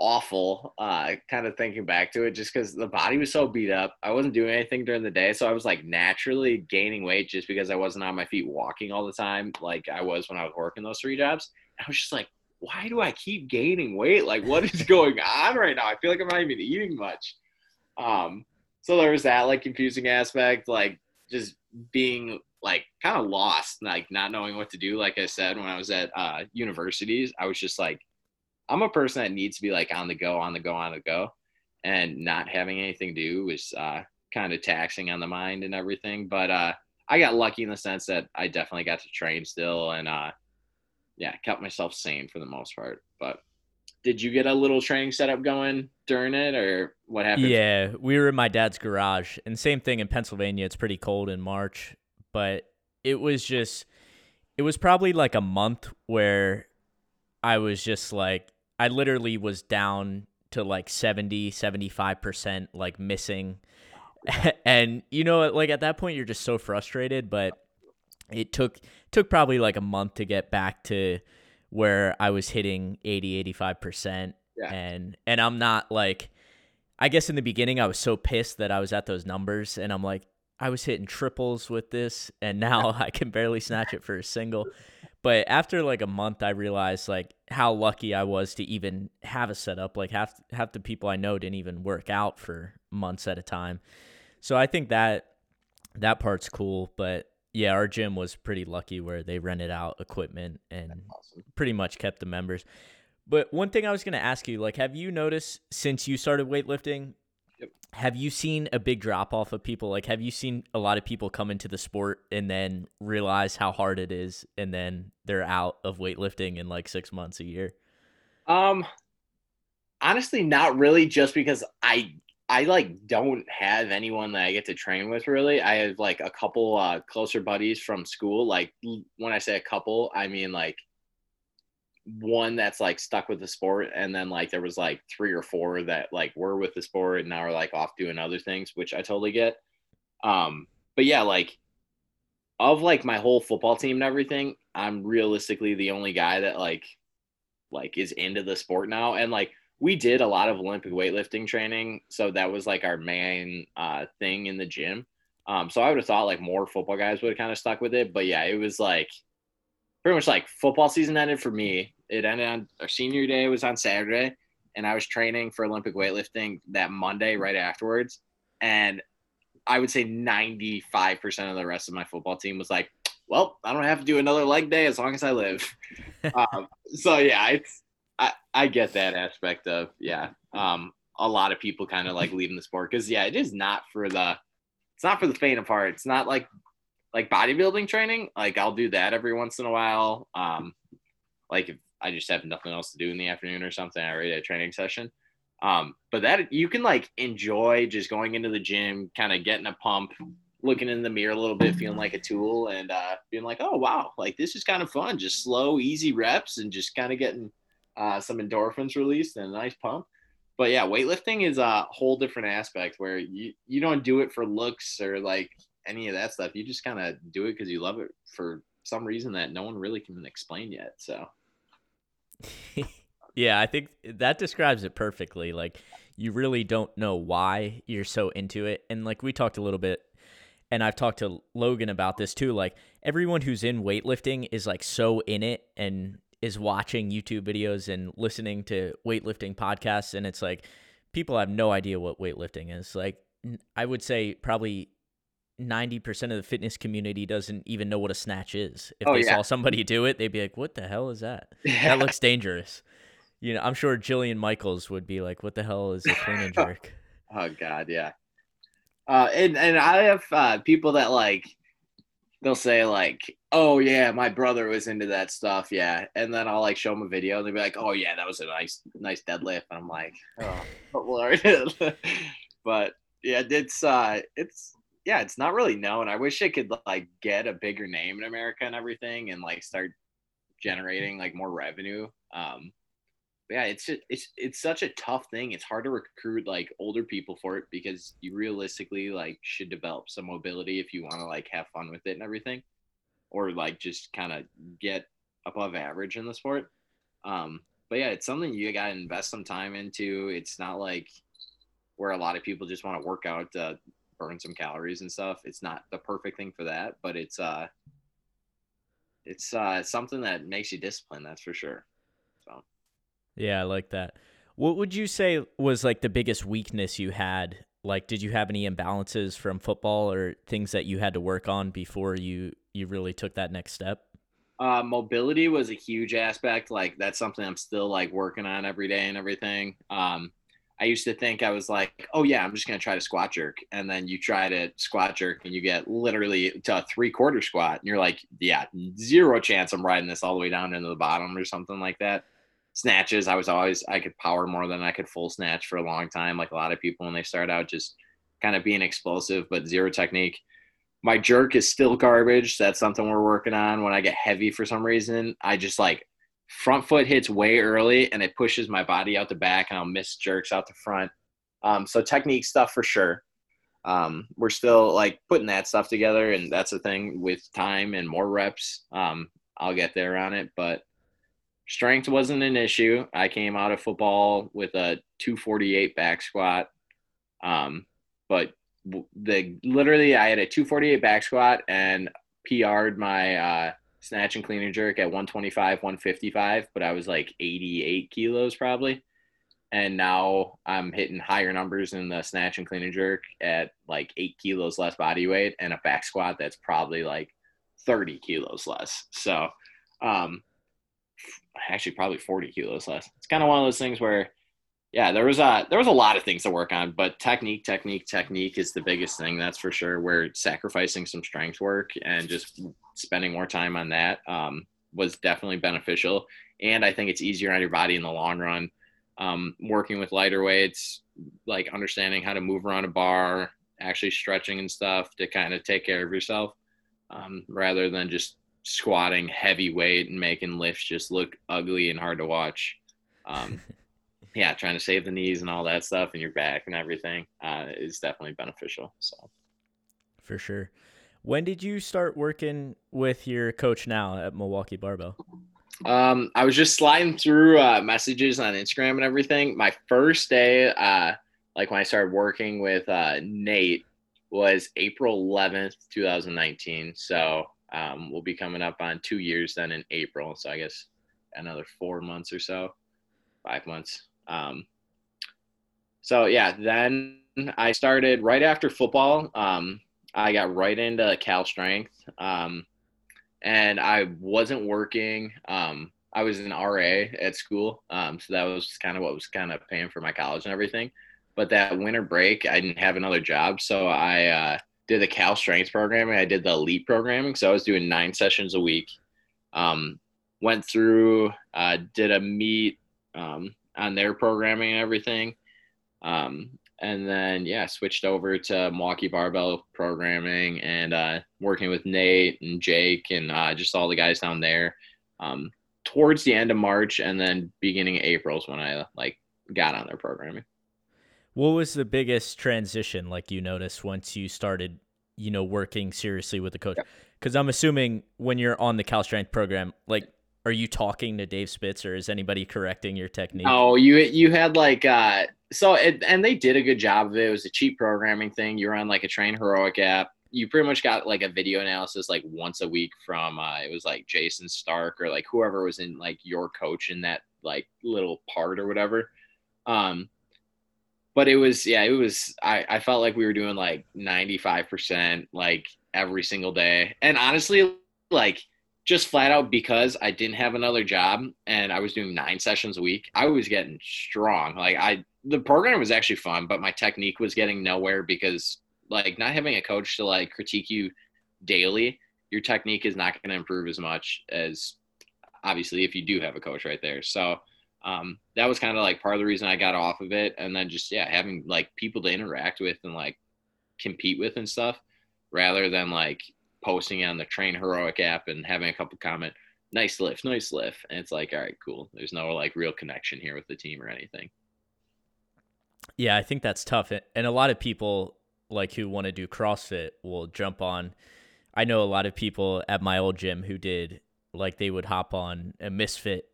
awful uh kind of thinking back to it just because the body was so beat up. I wasn't doing anything during the day so i was like naturally gaining weight just because i wasn't on my feet walking all the time like i was when i was working those three jobs. I was just like why do i keep gaining weight? Like what is going on right now? I feel like i'm not even eating much. Um so there was that like confusing aspect, like just being like kind of lost, like not knowing what to do. Like I said, when I was at uh, universities, I was just like, I'm a person that needs to be like on the go, on the go, on the go, and not having anything to do was uh, kind of taxing on the mind and everything. But uh, I got lucky in the sense that I definitely got to train still, and uh, yeah, kept myself sane for the most part. But did you get a little training setup going during it or what happened? Yeah, we were in my dad's garage. And same thing in Pennsylvania. It's pretty cold in March, but it was just it was probably like a month where I was just like I literally was down to like 70, 75% like missing. and you know like at that point you're just so frustrated, but it took took probably like a month to get back to where I was hitting 80, 85%. Yeah. And and I'm not like I guess in the beginning I was so pissed that I was at those numbers and I'm like I was hitting triples with this and now I can barely snatch it for a single. But after like a month I realized like how lucky I was to even have a setup. Like half half the people I know didn't even work out for months at a time. So I think that that part's cool, but yeah, our gym was pretty lucky where they rented out equipment and awesome. pretty much kept the members. But one thing I was going to ask you, like, have you noticed since you started weightlifting, yep. have you seen a big drop off of people? Like, have you seen a lot of people come into the sport and then realize how hard it is, and then they're out of weightlifting in like six months, a year? Um, honestly, not really. Just because I I like don't have anyone that I get to train with really. I have like a couple uh closer buddies from school. Like when I say a couple, I mean like one that's like stuck with the sport and then like there was like three or four that like were with the sport and now are like off doing other things which i totally get um but yeah like of like my whole football team and everything i'm realistically the only guy that like like is into the sport now and like we did a lot of olympic weightlifting training so that was like our main uh thing in the gym um so i would have thought like more football guys would have kind of stuck with it but yeah it was like pretty much like football season ended for me it ended on our senior day was on Saturday, and I was training for Olympic weightlifting that Monday right afterwards. And I would say 95% of the rest of my football team was like, well, I don't have to do another leg day as long as I live. um, so yeah, it's, I, I get that aspect of, yeah. Um, a lot of people kind of like leaving the sport because yeah, it is not for the, it's not for the faint of heart. It's not like, like bodybuilding training. Like I'll do that every once in a while. Um, like if I just have nothing else to do in the afternoon or something. I had a training session. Um, but that you can like enjoy just going into the gym, kind of getting a pump, looking in the mirror a little bit, feeling like a tool, and uh, being like, oh wow, like this is kind of fun. Just slow, easy reps, and just kind of getting uh, some endorphins released and a nice pump. But yeah, weightlifting is a whole different aspect where you you don't do it for looks or like any of that stuff. You just kind of do it because you love it for some reason that no one really can explain yet. So yeah, I think that describes it perfectly. Like you really don't know why you're so into it. And like we talked a little bit and I've talked to Logan about this too. Like everyone who's in weightlifting is like so in it and is watching YouTube videos and listening to weightlifting podcasts and it's like people have no idea what weightlifting is. Like I would say probably 90% of the fitness community doesn't even know what a snatch is. If oh, they yeah. saw somebody do it, they'd be like, "What the hell is that? Yeah. That looks dangerous." You know, I'm sure Jillian Michaels would be like, "What the hell is a clean and jerk?" oh god, yeah. Uh, and and I have uh, people that like they'll say like, "Oh yeah, my brother was into that stuff." Yeah, and then I'll like show them a video, and they'll be like, "Oh yeah, that was a nice nice deadlift." And I'm like, "Oh, Lord," but yeah, it's uh, it's yeah, it's not really known. I wish it could like get a bigger name in America and everything, and like start generating like more revenue. Um, yeah, it's it's it's such a tough thing. It's hard to recruit like older people for it because you realistically like should develop some mobility if you want to like have fun with it and everything, or like just kind of get above average in the sport. Um, but yeah, it's something you got to invest some time into. It's not like where a lot of people just want to work out to burn some calories and stuff. It's not the perfect thing for that, but it's uh it's uh something that makes you disciplined, that's for sure. Yeah, I like that. What would you say was like the biggest weakness you had? Like did you have any imbalances from football or things that you had to work on before you you really took that next step? Uh, mobility was a huge aspect. Like that's something I'm still like working on every day and everything. Um, I used to think I was like, oh yeah, I'm just gonna try to squat jerk, and then you try to squat jerk and you get literally to a three quarter squat, and you're like, yeah, zero chance I'm riding this all the way down into the bottom or something like that. Snatches, I was always I could power more than I could full snatch for a long time, like a lot of people when they start out, just kind of being explosive but zero technique. my jerk is still garbage. That's something we're working on. When I get heavy for some reason, I just like front foot hits way early and it pushes my body out the back and I'll miss jerks out the front. Um, so technique stuff for sure. Um, we're still like putting that stuff together and that's the thing with time and more reps. Um, I'll get there on it, but strength wasn't an issue. I came out of football with a 248 back squat. Um, but the literally I had a 248 back squat and PR'd my uh, snatch and clean and jerk at 125, 155, but I was like 88 kilos probably. And now I'm hitting higher numbers in the snatch and clean and jerk at like eight kilos less body weight and a back squat that's probably like 30 kilos less. So, um, actually probably 40 kilos less. It's kind of one of those things where yeah, there was a there was a lot of things to work on, but technique, technique, technique is the biggest thing. That's for sure. Where sacrificing some strength work and just spending more time on that um, was definitely beneficial. And I think it's easier on your body in the long run. Um, working with lighter weights, like understanding how to move around a bar, actually stretching and stuff to kind of take care of yourself, um, rather than just squatting heavy weight and making lifts just look ugly and hard to watch. Um, yeah, trying to save the knees and all that stuff and your back and everything uh, is definitely beneficial. So, for sure. When did you start working with your coach now at Milwaukee Barbell? Um, I was just sliding through uh, messages on Instagram and everything. My first day, uh, like when I started working with uh, Nate, was April 11th, 2019. So um, we'll be coming up on two years then in April. So I guess another four months or so, five months. Um, so yeah, then I started right after football. Um, I got right into Cal Strength, um, and I wasn't working. Um, I was an RA at school, um, so that was kind of what was kind of paying for my college and everything. But that winter break, I didn't have another job, so I uh, did the Cal Strength programming. I did the elite programming, so I was doing nine sessions a week. Um, went through, uh, did a meet um, on their programming and everything. Um, and then yeah, switched over to Milwaukee Barbell programming and uh, working with Nate and Jake and uh, just all the guys down there. Um, towards the end of March and then beginning of April is when I like got on their programming. What was the biggest transition like you noticed once you started, you know, working seriously with the coach? Because I'm assuming when you're on the Cal Strength program, like are you talking to Dave Spitz or is anybody correcting your technique? Oh, you you had like uh so it, and they did a good job of it. It was a cheap programming thing. You were on like a Train Heroic app. You pretty much got like a video analysis like once a week from uh it was like Jason Stark or like whoever was in like your coach in that like little part or whatever. Um but it was yeah, it was I, I felt like we were doing like 95% like every single day. And honestly, like just flat out because I didn't have another job and I was doing nine sessions a week, I was getting strong. Like I, the program was actually fun, but my technique was getting nowhere because like not having a coach to like critique you daily, your technique is not going to improve as much as obviously if you do have a coach right there. So um, that was kind of like part of the reason I got off of it. And then just, yeah, having like people to interact with and like compete with and stuff rather than like posting on the Train Heroic app and having a couple comment, nice lift, nice lift. And it's like, all right, cool. There's no like real connection here with the team or anything. Yeah, I think that's tough. And a lot of people like who want to do CrossFit will jump on. I know a lot of people at my old gym who did like they would hop on a misfit,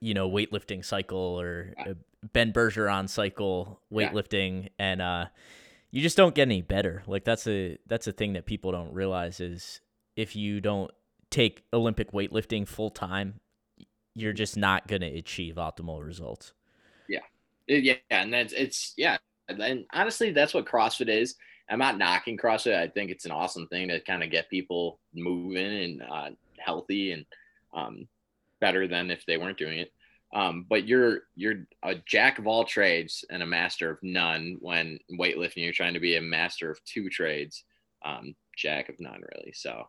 you know, weightlifting cycle or yeah. Ben Bergeron cycle weightlifting, yeah. and uh, you just don't get any better. Like that's a that's a thing that people don't realize is if you don't take Olympic weightlifting full time, you're just not going to achieve optimal results. Yeah. Yeah, and that's it's yeah, and honestly that's what CrossFit is. I'm not knocking CrossFit. I think it's an awesome thing to kind of get people moving and uh, healthy and um, better than if they weren't doing it. Um, but you're you're a jack of all trades and a master of none when weightlifting. You're trying to be a master of two trades, um, jack of none, really. So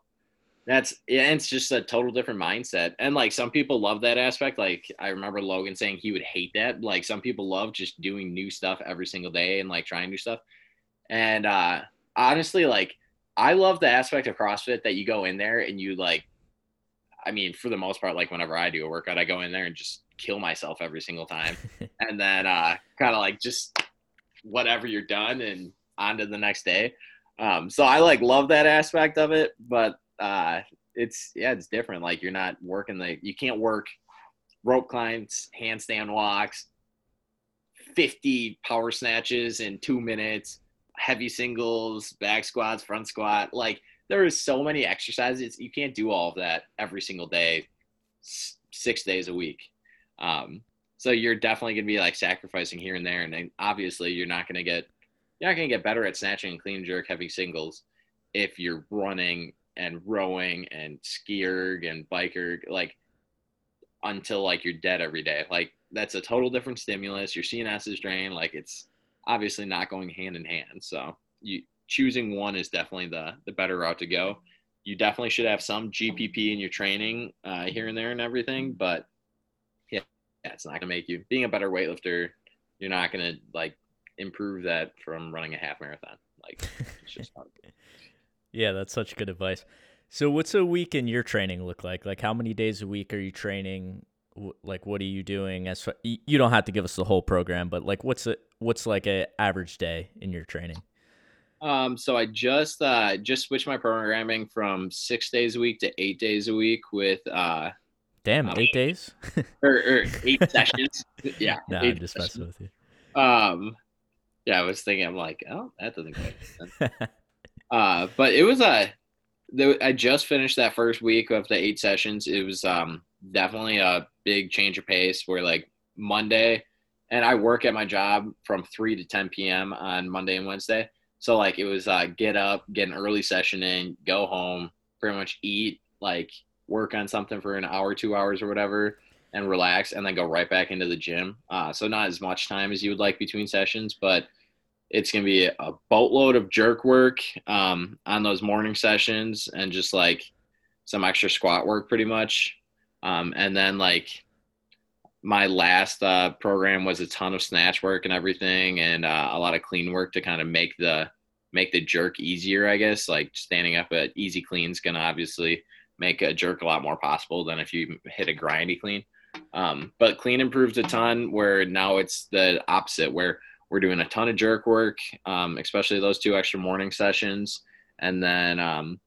that's yeah, it's just a total different mindset. And like some people love that aspect. Like I remember Logan saying he would hate that. Like some people love just doing new stuff every single day and like trying new stuff. And uh, honestly, like I love the aspect of CrossFit that you go in there and you like, I mean, for the most part, like whenever I do a workout, I go in there and just kill myself every single time. and then uh, kind of like just whatever you're done and on to the next day. Um, so I like love that aspect of it, but uh, it's yeah, it's different. Like you're not working the you can't work rope climbs, handstand walks, 50 power snatches in two minutes, heavy singles, back squats, front squat. Like there is so many exercises. You can't do all of that every single day, six days a week. Um, so you're definitely going to be like sacrificing here and there. And then obviously you're not going to get, you're not going to get better at snatching and clean jerk heavy singles if you're running and rowing and skier and biker. Like until like you're dead every day. Like that's a total different stimulus. Your CNS is drained. Like it's obviously not going hand in hand. So you choosing one is definitely the the better route to go. You definitely should have some GPP in your training uh, here and there and everything, but yeah, yeah it's not gonna make you being a better weightlifter. You're not gonna like improve that from running a half marathon. Like it's just yeah, that's such good advice. So what's a week in your training look like? Like how many days a week are you training? Like what are you doing? As far, you don't have to give us the whole program, but like what's a what's like a average day in your training? Um, so I just uh just switched my programming from six days a week to eight days a week with uh Damn, um, eight days? or, or, eight sessions. Yeah. No, I'm just sessions. messing with you. Um yeah, I was thinking I'm like, oh, that doesn't quite make sense. uh but it was a I just finished that first week of the eight sessions. It was um, definitely a big change of pace where like Monday, and I work at my job from 3 to 10 p.m. on Monday and Wednesday. So like it was uh, get up, get an early session in, go home, pretty much eat, like work on something for an hour, two hours or whatever, and relax, and then go right back into the gym. Uh, so not as much time as you would like between sessions, but it's to be a boatload of jerk work um, on those morning sessions and just like some extra squat work pretty much. Um, and then like my last uh, program was a ton of snatch work and everything and uh, a lot of clean work to kind of make the make the jerk easier i guess like standing up at easy clean is going to obviously make a jerk a lot more possible than if you hit a grindy clean um, but clean improves a ton where now it's the opposite where we're doing a ton of jerk work, um, especially those two extra morning sessions. And then um,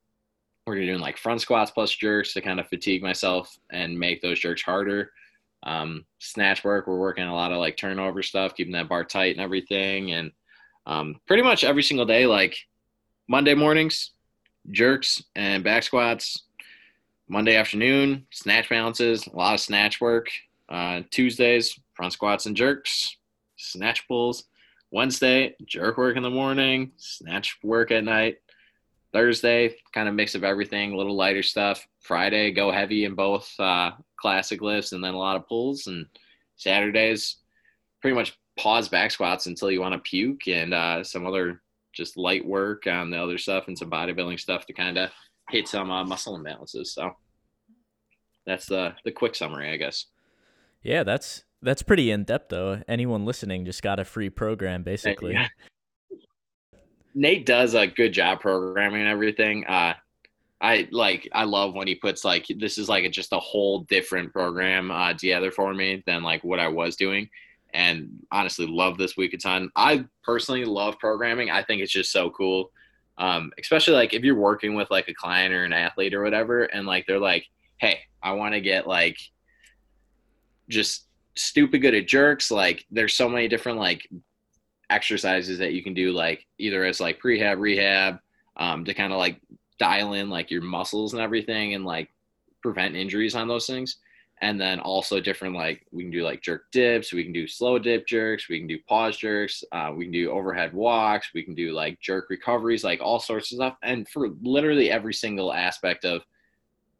we're doing like front squats plus jerks to kind of fatigue myself and make those jerks harder. Um, snatch work, we're working a lot of like turnover stuff, keeping that bar tight and everything. And um, pretty much every single day, like Monday mornings, jerks and back squats. Monday afternoon, snatch balances, a lot of snatch work. Uh, Tuesdays, front squats and jerks snatch pulls. Wednesday, jerk work in the morning, snatch work at night. Thursday, kind of mix of everything, a little lighter stuff. Friday, go heavy in both uh, classic lifts and then a lot of pulls. And Saturdays, pretty much pause back squats until you want to puke and uh, some other just light work on the other stuff and some bodybuilding stuff to kind of hit some uh, muscle imbalances. So that's the the quick summary, I guess. Yeah, that's that's pretty in depth, though. Anyone listening just got a free program, basically. Yeah. Nate does a good job programming everything. Uh, I like I love when he puts like this is like a, just a whole different program uh, together for me than like what I was doing, and honestly love this week a ton. I personally love programming. I think it's just so cool, um, especially like if you're working with like a client or an athlete or whatever, and like they're like, hey, I want to get like just stupid good at jerks. Like there's so many different like exercises that you can do, like either as like prehab, rehab, um, to kind of like dial in like your muscles and everything and like prevent injuries on those things. And then also different like we can do like jerk dips, we can do slow dip jerks, we can do pause jerks, uh, we can do overhead walks, we can do like jerk recoveries, like all sorts of stuff. And for literally every single aspect of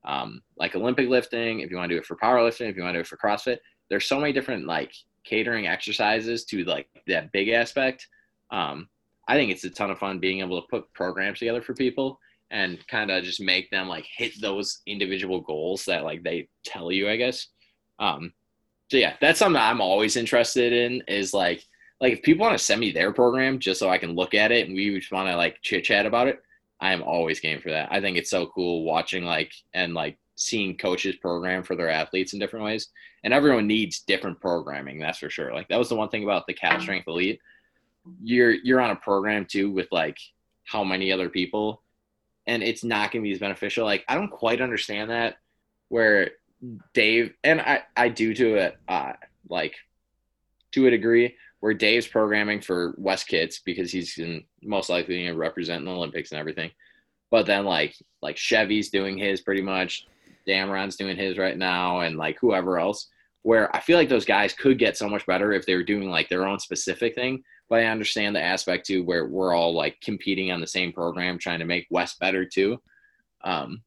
um, like Olympic lifting, if you want to do it for powerlifting, if you want to do it for CrossFit, there's so many different like catering exercises to like that big aspect. Um, I think it's a ton of fun being able to put programs together for people and kind of just make them like hit those individual goals that like they tell you, I guess. Um, so yeah, that's something I'm always interested in is like, like if people want to send me their program just so I can look at it and we just want to like chit chat about it, I am always game for that. I think it's so cool watching like and like seeing coaches program for their athletes in different ways. And everyone needs different programming, that's for sure. Like that was the one thing about the Cal Strength Elite. You're you're on a program too with like how many other people and it's not going to be as beneficial. Like I don't quite understand that where Dave and I I do to it uh like to a degree where Dave's programming for Wes Kitts because he's in, most likely going to represent the Olympics and everything. But then like like Chevy's doing his pretty much, Dameron's doing his right now, and like whoever else. Where I feel like those guys could get so much better if they were doing like their own specific thing. But I understand the aspect too where we're all like competing on the same program, trying to make Wes better too. Um,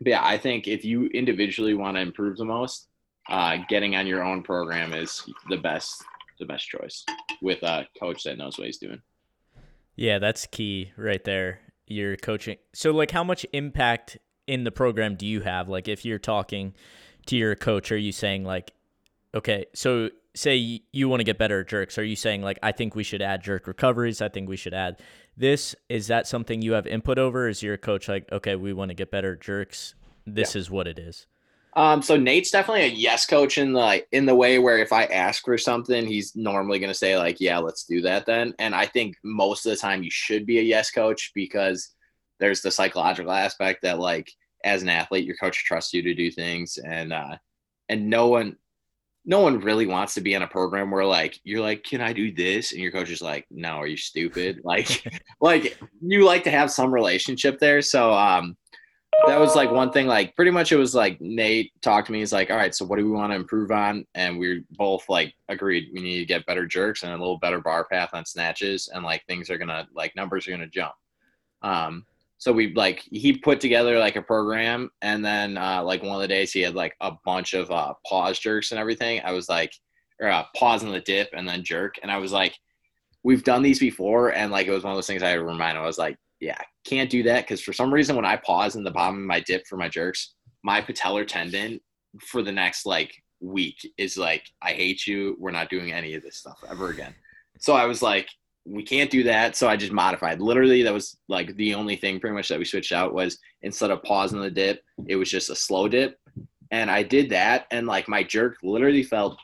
but yeah, I think if you individually want to improve the most, uh, getting on your own program is the best the best choice with a coach that knows what he's doing. Yeah, that's key right there. You're coaching. So, like, how much impact in the program do you have? Like, if you're talking to your coach, are you saying, like, okay, so say you want to get better at jerks, are you saying, like, I think we should add jerk recoveries? I think we should add this? Is that something you have input over? Is your coach like, okay, we want to get better at jerks? This yeah. is what it is? Um, so Nate's definitely a yes coach in the in the way where if I ask for something, he's normally gonna say like, yeah, let's do that then. And I think most of the time you should be a yes coach because there's the psychological aspect that like as an athlete, your coach trusts you to do things and uh and no one no one really wants to be in a program where like you're like, can I do this? And your coach is like, no, are you stupid? Like like you like to have some relationship there. So um that was like one thing like pretty much it was like nate talked to me he's like all right so what do we want to improve on and we both like agreed we need to get better jerks and a little better bar path on snatches and like things are gonna like numbers are gonna jump um so we like he put together like a program and then uh like one of the days he had like a bunch of uh pause jerks and everything i was like or uh, pause in the dip and then jerk and i was like we've done these before and like it was one of those things i had to remind i was like yeah, can't do that because for some reason when I pause in the bottom of my dip for my jerks, my patellar tendon for the next like week is like, I hate you. We're not doing any of this stuff ever again. So I was like, we can't do that. So I just modified. Literally, that was like the only thing pretty much that we switched out was instead of pausing the dip, it was just a slow dip. And I did that, and like my jerk literally felt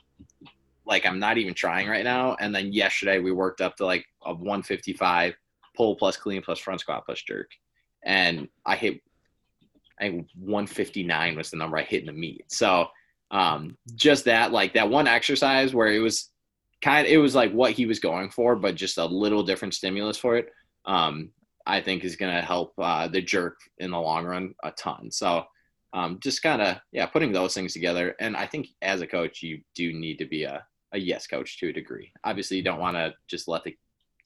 like I'm not even trying right now. And then yesterday we worked up to like a 155 pull plus clean plus front squat plus jerk. And I hit, I think 159 was the number I hit in the meet. So um, just that, like that one exercise where it was kind of, it was like what he was going for, but just a little different stimulus for it. Um, I think is going to help uh, the jerk in the long run a ton. So um, just kind of, yeah, putting those things together. And I think as a coach, you do need to be a, a yes coach to a degree. Obviously, you don't want to just let the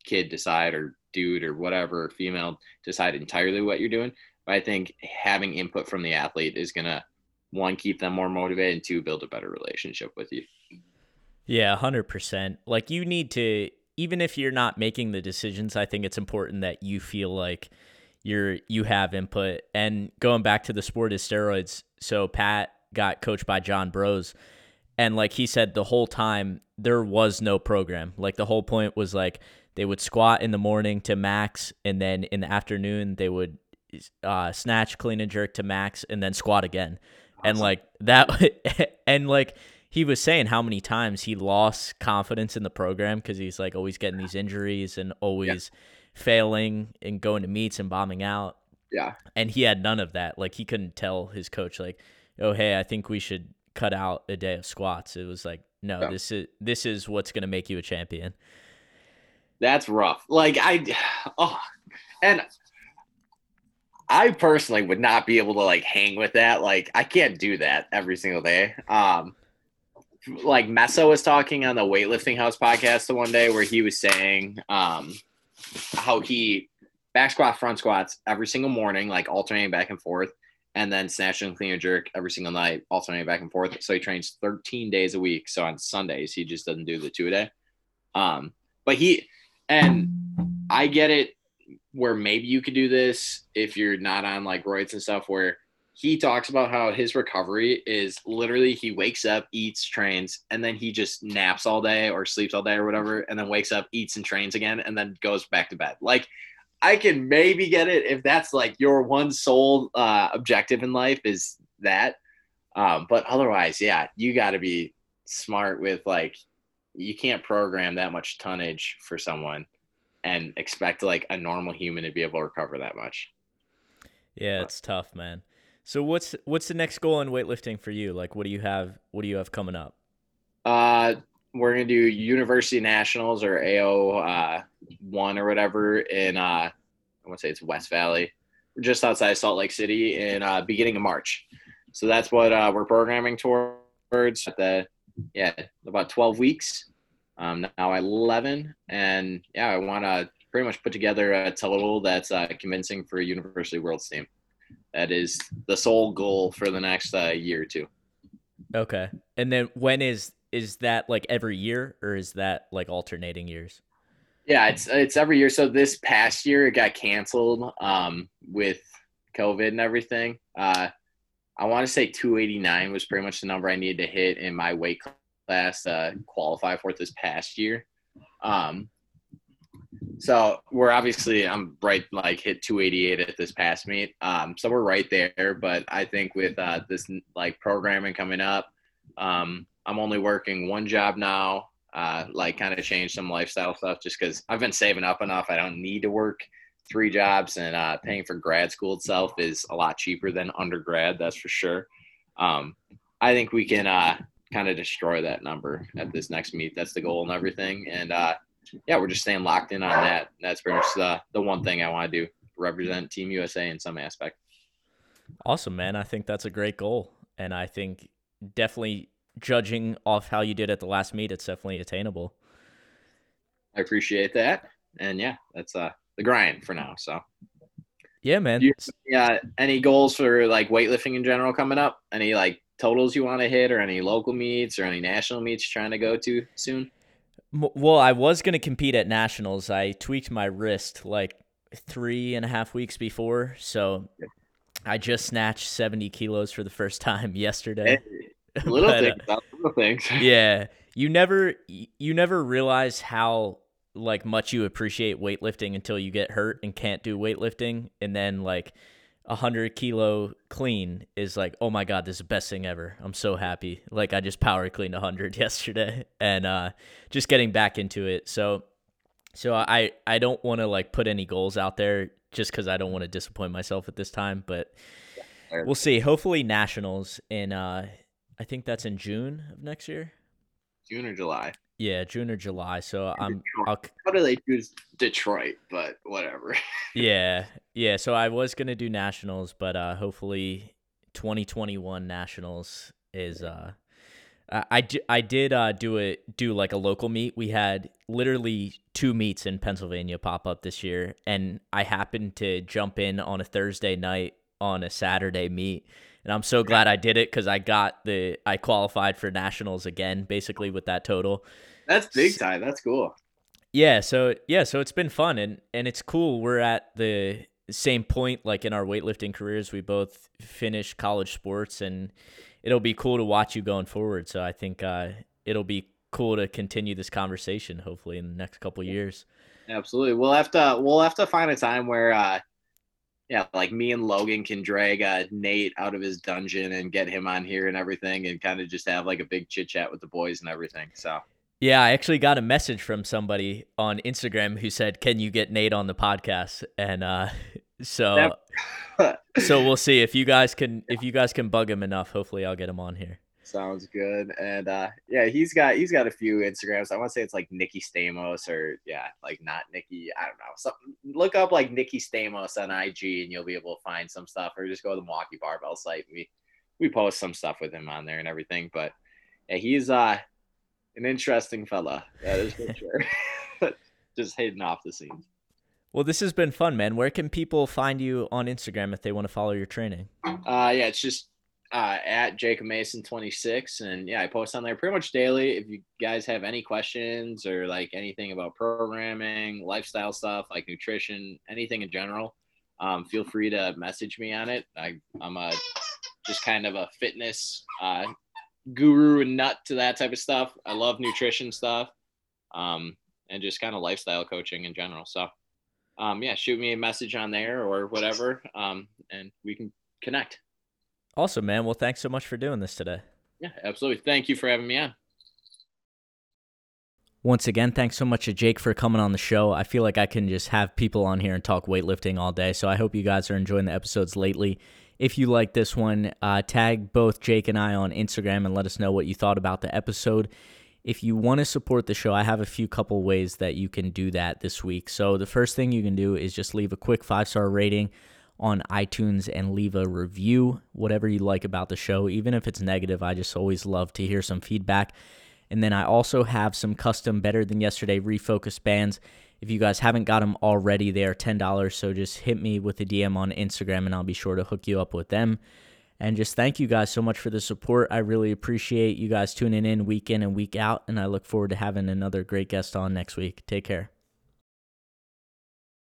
kid decide or dude or whatever female decide entirely what you're doing. But I think having input from the athlete is gonna one keep them more motivated and two build a better relationship with you. Yeah, hundred percent. Like you need to even if you're not making the decisions, I think it's important that you feel like you're you have input. And going back to the sport is steroids. So Pat got coached by John Broz and like he said the whole time there was no program. Like the whole point was like they would squat in the morning to max, and then in the afternoon they would uh, snatch, clean, and jerk to max, and then squat again. Awesome. And like that, and like he was saying how many times he lost confidence in the program because he's like always getting these injuries and always yeah. failing and going to meets and bombing out. Yeah. And he had none of that. Like he couldn't tell his coach like, "Oh, hey, I think we should cut out a day of squats." It was like, "No, yeah. this is this is what's going to make you a champion." That's rough. Like I, oh, and I personally would not be able to like hang with that. Like I can't do that every single day. Um, like Messa was talking on the weightlifting house podcast the one day where he was saying um how he back squat front squats every single morning like alternating back and forth and then snatch and clean and jerk every single night alternating back and forth. So he trains 13 days a week. So on sundays he just doesn't do the two a day. Um but he and I get it where maybe you could do this if you're not on like roids and stuff where he talks about how his recovery is literally he wakes up, eats, trains, and then he just naps all day or sleeps all day or whatever, and then wakes up, eats and trains again, and then goes back to bed. Like I can maybe get it if that's like your one sole uh, objective in life is that. Um, but otherwise, yeah, you got to be smart with like you can't program that much tonnage for someone and expect like a normal human to be able to recover that much. Yeah, it's tough, man. So what's what's the next goal in weightlifting for you? Like, what do you have? What do you have coming up? Uh, we're gonna do University Nationals or AO uh, one or whatever in uh, I want to say it's West Valley, just outside Salt Lake City in uh, beginning of March. So that's what uh, we're programming towards. The yeah, about twelve weeks. Um, now eleven, and yeah, I want to pretty much put together a total that's uh, convincing for a University Worlds team. That is the sole goal for the next uh, year or two. Okay, and then when is is that like every year or is that like alternating years? Yeah, it's it's every year. So this past year it got canceled um, with COVID and everything. Uh, I want to say 289 was pretty much the number I needed to hit in my weight class to qualify for it this past year. Um, so we're obviously I'm right like hit 288 at this past meet. Um, so we're right there. But I think with uh, this like programming coming up, um, I'm only working one job now. Uh, like kind of change some lifestyle stuff just because I've been saving up enough. I don't need to work three jobs, and uh, paying for grad school itself is a lot cheaper than undergrad. That's for sure. Um, I think we can uh, kind of destroy that number at this next meet. That's the goal and everything. And uh, yeah, we're just staying locked in on that. That's pretty much the, the one thing I want to do represent Team USA in some aspect. Awesome, man. I think that's a great goal. And I think definitely judging off how you did at the last meet, it's definitely attainable. I appreciate that. And yeah, that's uh the grind for now. So yeah, man. Yeah. Any goals for like weightlifting in general coming up? Any like totals you want to hit or any local meets or any national meets you're trying to go to soon? Well, I was going to compete at nationals. I tweaked my wrist like three and a half weeks before. So I just snatched 70 kilos for the first time yesterday. Hey, little but, things, uh, little things. yeah, you never you never realize how like much you appreciate weightlifting until you get hurt and can't do weightlifting, and then like a hundred kilo clean is like, oh my god, this is the best thing ever. I'm so happy. Like I just power cleaned a hundred yesterday, and uh, just getting back into it. So, so I I don't want to like put any goals out there just because I don't want to disappoint myself at this time, but. We'll see. Hopefully, nationals in uh, I think that's in June of next year. June or July. Yeah, June or July. So I'm. I'll, How do they choose Detroit? But whatever. yeah, yeah. So I was gonna do nationals, but uh, hopefully, 2021 nationals is. Uh, I, I did uh, do it do like a local meet. We had literally two meets in Pennsylvania pop up this year, and I happened to jump in on a Thursday night on a Saturday meet and I'm so glad I did it because I got the I qualified for nationals again, basically with that total. That's big time. That's cool. Yeah, so yeah, so it's been fun and and it's cool. We're at the same point like in our weightlifting careers. We both finished college sports, and it'll be cool to watch you going forward. So I think uh, it'll be cool to continue this conversation hopefully in the next couple years. Absolutely, we'll have to we'll have to find a time where. Uh, yeah, like me and Logan can drag uh, Nate out of his dungeon and get him on here and everything, and kind of just have like a big chit chat with the boys and everything. So. Yeah, I actually got a message from somebody on Instagram who said, "Can you get Nate on the podcast?" And uh, so, so we'll see if you guys can if you guys can bug him enough. Hopefully, I'll get him on here. Sounds good. And uh yeah, he's got he's got a few Instagrams. I want to say it's like Nikki Stamos or yeah, like not Nikki. I don't know. Something look up like Nikki Stamos on IG and you'll be able to find some stuff or just go to the Milwaukee Barbell site. We we post some stuff with him on there and everything. But yeah, he's uh an interesting fella. That is for sure. just hidden off the scene. Well, this has been fun, man. Where can people find you on Instagram if they want to follow your training? Uh yeah, it's just uh, at Jacob Mason 26. And yeah, I post on there pretty much daily. If you guys have any questions or like anything about programming, lifestyle stuff, like nutrition, anything in general, um, feel free to message me on it. I, I'm a just kind of a fitness uh, guru and nut to that type of stuff. I love nutrition stuff um, and just kind of lifestyle coaching in general. So um, yeah, shoot me a message on there or whatever, um, and we can connect. Awesome, man. Well, thanks so much for doing this today. Yeah, absolutely. Thank you for having me on. Once again, thanks so much to Jake for coming on the show. I feel like I can just have people on here and talk weightlifting all day. So I hope you guys are enjoying the episodes lately. If you like this one, uh, tag both Jake and I on Instagram and let us know what you thought about the episode. If you want to support the show, I have a few couple ways that you can do that this week. So the first thing you can do is just leave a quick five star rating on iTunes and leave a review, whatever you like about the show. Even if it's negative, I just always love to hear some feedback. And then I also have some custom Better Than Yesterday refocus bands. If you guys haven't got them already, they are $10. So just hit me with a DM on Instagram and I'll be sure to hook you up with them. And just thank you guys so much for the support. I really appreciate you guys tuning in week in and week out. And I look forward to having another great guest on next week. Take care.